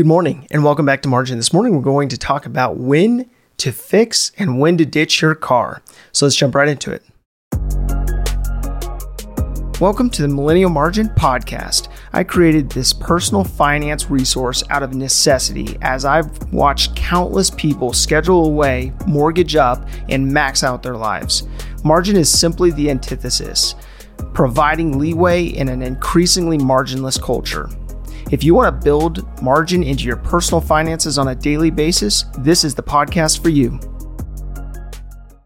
Good morning and welcome back to Margin. This morning we're going to talk about when to fix and when to ditch your car. So let's jump right into it. Welcome to the Millennial Margin Podcast. I created this personal finance resource out of necessity as I've watched countless people schedule away, mortgage up, and max out their lives. Margin is simply the antithesis, providing leeway in an increasingly marginless culture. If you want to build margin into your personal finances on a daily basis, this is the podcast for you.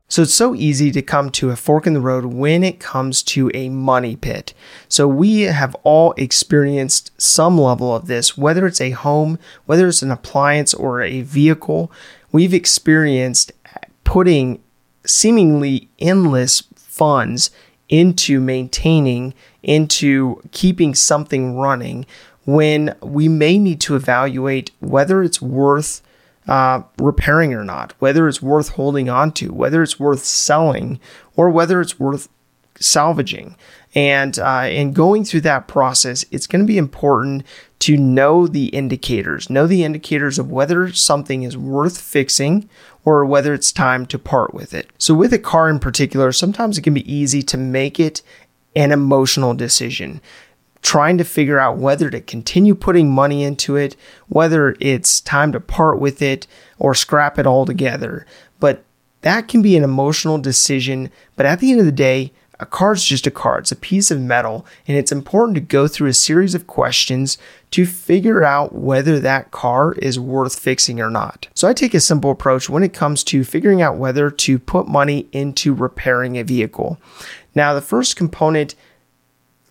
So it's so easy to come to a fork in the road when it comes to a money pit. So we have all experienced some level of this, whether it's a home, whether it's an appliance or a vehicle. We've experienced putting seemingly endless funds into maintaining, into keeping something running when we may need to evaluate whether it's worth uh, repairing or not, whether it's worth holding on to, whether it's worth selling, or whether it's worth salvaging. And uh, in going through that process, it's going to be important to know the indicators, know the indicators of whether something is worth fixing or whether it's time to part with it. So, with a car in particular, sometimes it can be easy to make it an emotional decision trying to figure out whether to continue putting money into it, whether it's time to part with it or scrap it altogether. But that can be an emotional decision. But at the end of the day, a card's just a card, it's a piece of metal, and it's important to go through a series of questions to figure out whether that car is worth fixing or not. So I take a simple approach when it comes to figuring out whether to put money into repairing a vehicle. Now, the first component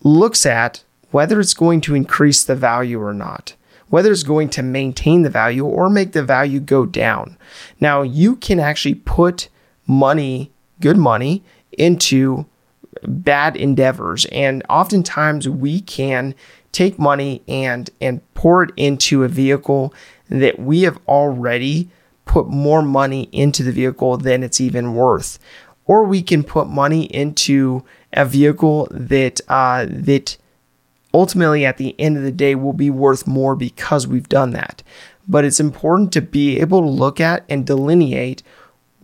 looks at whether it's going to increase the value or not, whether it's going to maintain the value or make the value go down. Now, you can actually put money, good money, into bad endeavors. And oftentimes we can take money and and pour it into a vehicle that we have already put more money into the vehicle than it's even worth. Or we can put money into a vehicle that uh, that ultimately at the end of the day will be worth more because we've done that. But it's important to be able to look at and delineate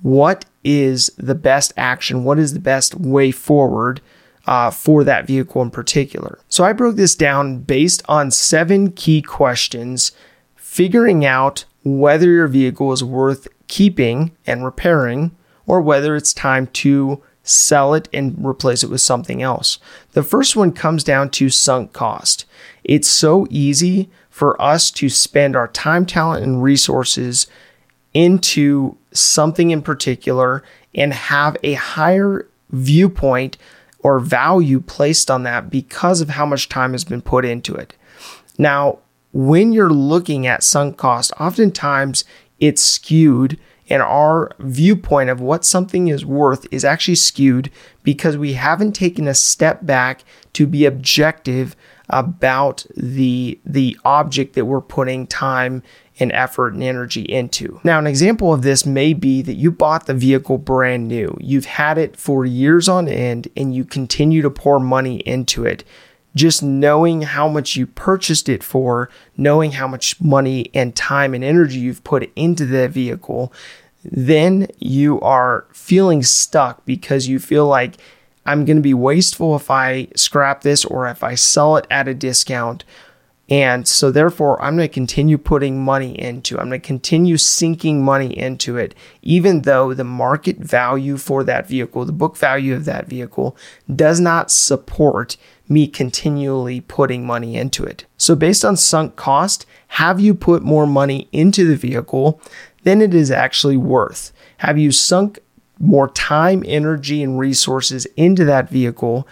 what is the best action, what is the best way forward uh, for that vehicle in particular. So I broke this down based on seven key questions, figuring out whether your vehicle is worth keeping and repairing or whether it's time to sell it and replace it with something else. The first one comes down to sunk cost. It's so easy for us to spend our time, talent, and resources into something in particular and have a higher viewpoint or value placed on that because of how much time has been put into it. Now, when you're looking at sunk cost, oftentimes it's skewed and our viewpoint of what something is worth is actually skewed because we haven't taken a step back to be objective about the the object that we're putting time and effort and energy into. Now, an example of this may be that you bought the vehicle brand new. You've had it for years on end and you continue to pour money into it just knowing how much you purchased it for, knowing how much money and time and energy you've put into the vehicle, then you are feeling stuck because you feel like I'm going to be wasteful if I scrap this or if I sell it at a discount. And so, therefore, I'm going to continue putting money into. I'm going to continue sinking money into it, even though the market value for that vehicle, the book value of that vehicle, does not support me continually putting money into it. So, based on sunk cost, have you put more money into the vehicle than it is actually worth? Have you sunk more time, energy, and resources into that vehicle?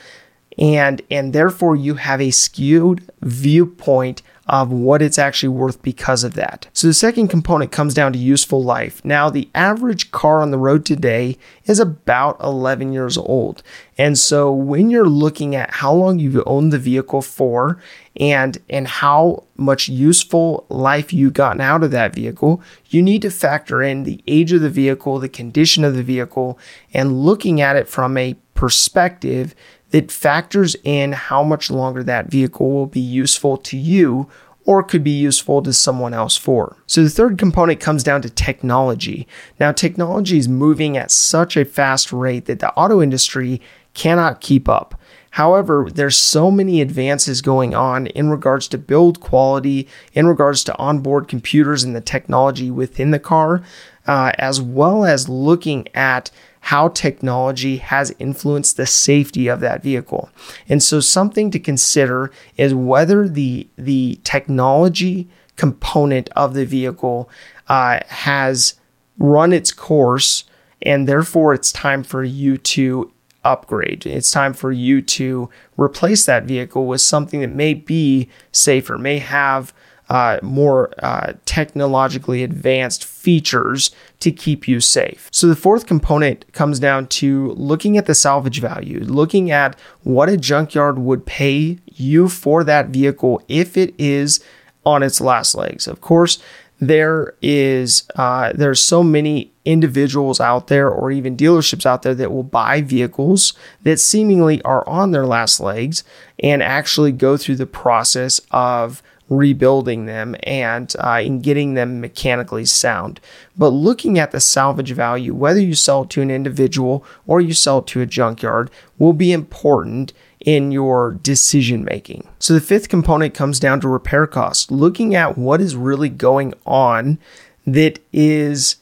And, and therefore, you have a skewed viewpoint of what it's actually worth because of that. So the second component comes down to useful life. Now, the average car on the road today is about 11 years old. And so when you're looking at how long you've owned the vehicle for and and how much useful life you've gotten out of that vehicle, you need to factor in the age of the vehicle, the condition of the vehicle, and looking at it from a perspective that factors in how much longer that vehicle will be useful to you or could be useful to someone else for. So the third component comes down to technology. Now, technology is moving at such a fast rate that the auto industry cannot keep up. However, there's so many advances going on in regards to build quality, in regards to onboard computers and the technology within the car, uh, as well as looking at how technology has influenced the safety of that vehicle. And so something to consider is whether the the technology component of the vehicle uh, has run its course and therefore it's time for you to upgrade. It's time for you to replace that vehicle with something that may be safer, may have uh, more uh, technologically advanced features to keep you safe. So, the fourth component comes down to looking at the salvage value, looking at what a junkyard would pay you for that vehicle if it is on its last legs. Of course, there is uh, there's so many individuals out there or even dealerships out there that will buy vehicles that seemingly are on their last legs and actually go through the process of rebuilding them and uh, in getting them mechanically sound. But looking at the salvage value, whether you sell to an individual or you sell to a junkyard, will be important in your decision making. So the fifth component comes down to repair costs, looking at what is really going on that is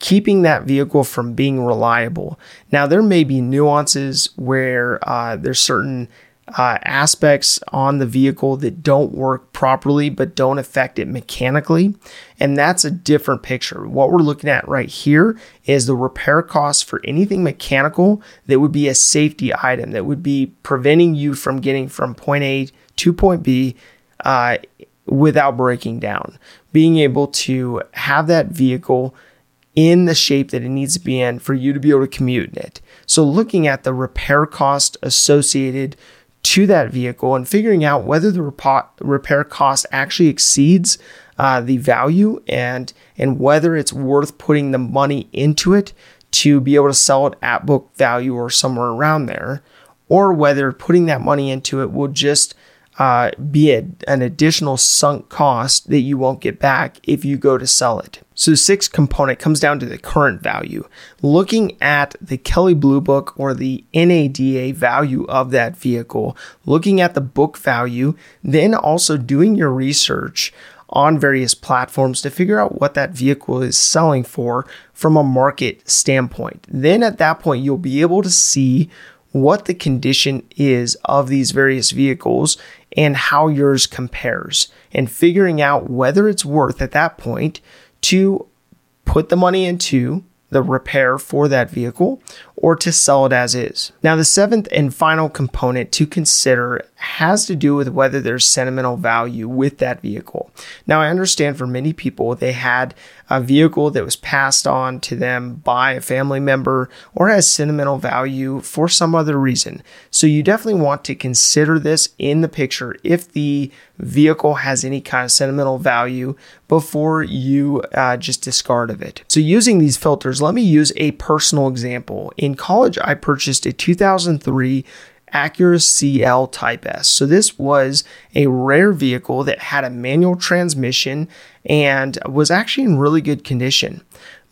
keeping that vehicle from being reliable. Now, there may be nuances where uh, there's certain uh, aspects on the vehicle that don't work properly but don't affect it mechanically. And that's a different picture. What we're looking at right here is the repair costs for anything mechanical that would be a safety item that would be preventing you from getting from point A to point B uh, without breaking down. Being able to have that vehicle in the shape that it needs to be in for you to be able to commute in it. So, looking at the repair cost associated to that vehicle and figuring out whether the repair cost actually exceeds uh, the value and and whether it's worth putting the money into it to be able to sell it at book value or somewhere around there, or whether putting that money into it will just uh, be a, an additional sunk cost that you won't get back if you go to sell it. So the sixth component comes down to the current value. Looking at the Kelley Blue Book or the NADA value of that vehicle, looking at the book value, then also doing your research on various platforms to figure out what that vehicle is selling for from a market standpoint. Then at that point, you'll be able to see what the condition is of these various vehicles and how yours compares, and figuring out whether it's worth at that point to put the money into the repair for that vehicle or to sell it as is. Now, the seventh and final component to consider has to do with whether there's sentimental value with that vehicle. Now, I understand for many people, they had a vehicle that was passed on to them by a family member or has sentimental value for some other reason. So you definitely want to consider this in the picture if the vehicle has any kind of sentimental value before you uh, just discard of it. So using these filters, let me use a personal example. In college, I purchased a 2003 Acura CL Type S. So this was a rare vehicle that had a manual transmission and was actually in really good condition.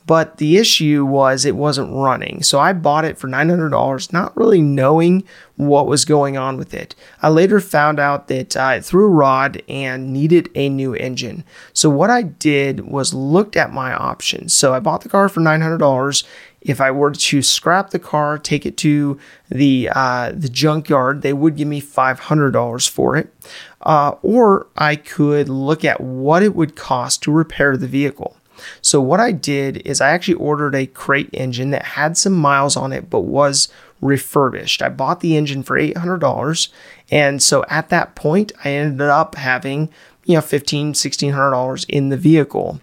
But the issue was it wasn't running. So I bought it for $900, not really knowing what was going on with it. I later found out that uh, it threw a rod and needed a new engine. So what I did was looked at my options. So I bought the car for $900 if I were to scrap the car, take it to the uh, the junkyard, they would give me five hundred dollars for it. Uh, or I could look at what it would cost to repair the vehicle. So what I did is I actually ordered a crate engine that had some miles on it, but was refurbished. I bought the engine for eight hundred dollars, and so at that point, I ended up having you know, fifteen, sixteen hundred dollars in the vehicle.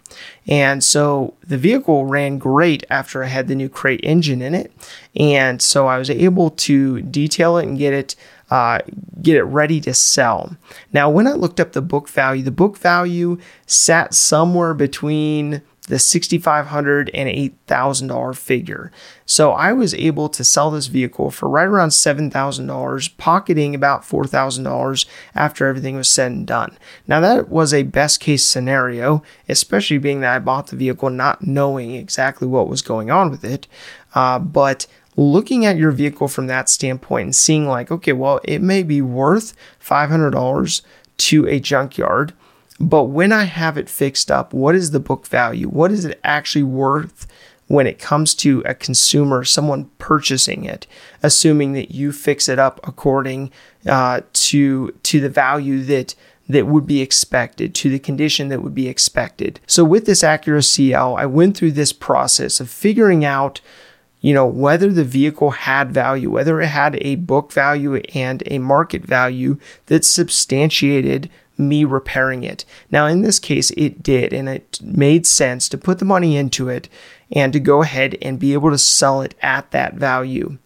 And so the vehicle ran great after I had the new crate engine in it. And so I was able to detail it and get it uh, get it ready to sell. Now, when I looked up the book value, the book value sat somewhere between the $6,500 and $8,000 figure. So I was able to sell this vehicle for right around $7,000, pocketing about $4,000 after everything was said and done. Now, that was a best case scenario, especially being that I bought the vehicle not knowing exactly what was going on with it. Uh, but looking at your vehicle from that standpoint and seeing, like, okay, well, it may be worth $500 to a junkyard but when I have it fixed up, what is the book value? What is it actually worth when it comes to a consumer, someone purchasing it, assuming that you fix it up according uh, to to the value that that would be expected, to the condition that would be expected. So with this Acura CL, I went through this process of figuring out you know, whether the vehicle had value, whether it had a book value and a market value that substantiated me repairing it. Now, in this case, it did, and it made sense to put the money into it and to go ahead and be able to sell it at that value.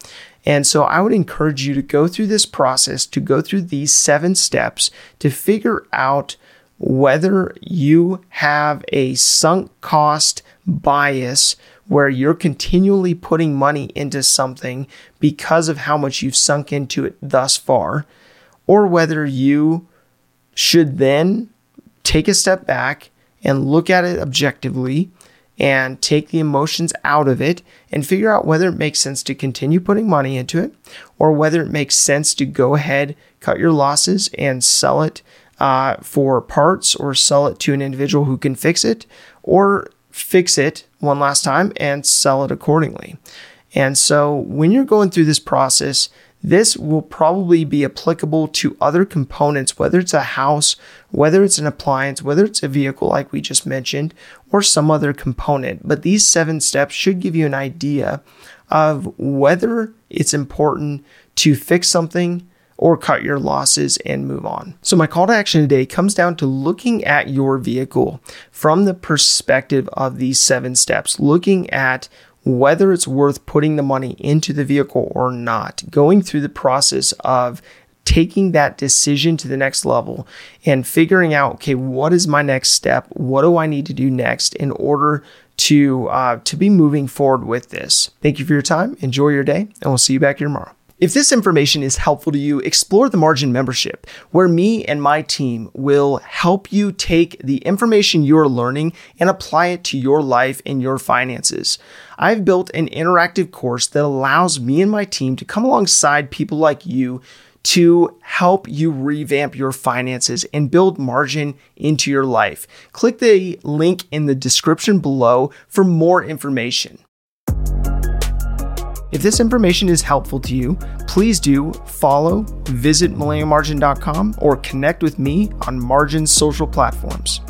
And so I would encourage you to go through this process, to go through these seven steps to figure out whether you have a sunk cost bias where you're continually putting money into something because of how much you've sunk into it thus far, or whether you should then take a step back and look at it objectively and take the emotions out of it and figure out whether it makes sense to continue putting money into it or whether it makes sense to go ahead, cut your losses, and sell it uh, for parts or sell it to an individual who can fix it or fix it one last time and sell it accordingly. And so when you're going through this process, this will probably be applicable to other components, whether it's a house, whether it's an appliance, whether it's a vehicle, like we just mentioned, or some other component. But these seven steps should give you an idea of whether it's important to fix something or cut your losses and move on. So, my call to action today comes down to looking at your vehicle from the perspective of these seven steps, looking at whether it's worth putting the money into the vehicle or not, going through the process of taking that decision to the next level and figuring out, okay, what is my next step? What do I need to do next in order to uh, to be moving forward with this? Thank you for your time. Enjoy your day, and we'll see you back here tomorrow. If this information is helpful to you, explore the Margin membership, where me and my team will help you take the information you're learning and apply it to your life and your finances. I've built an interactive course that allows me and my team to come alongside people like you to help you revamp your finances and build margin into your life. Click the link in the description below for more information. If this information is helpful to you, please do follow, visit millennialmargin.com, or connect with me on Margin social platforms.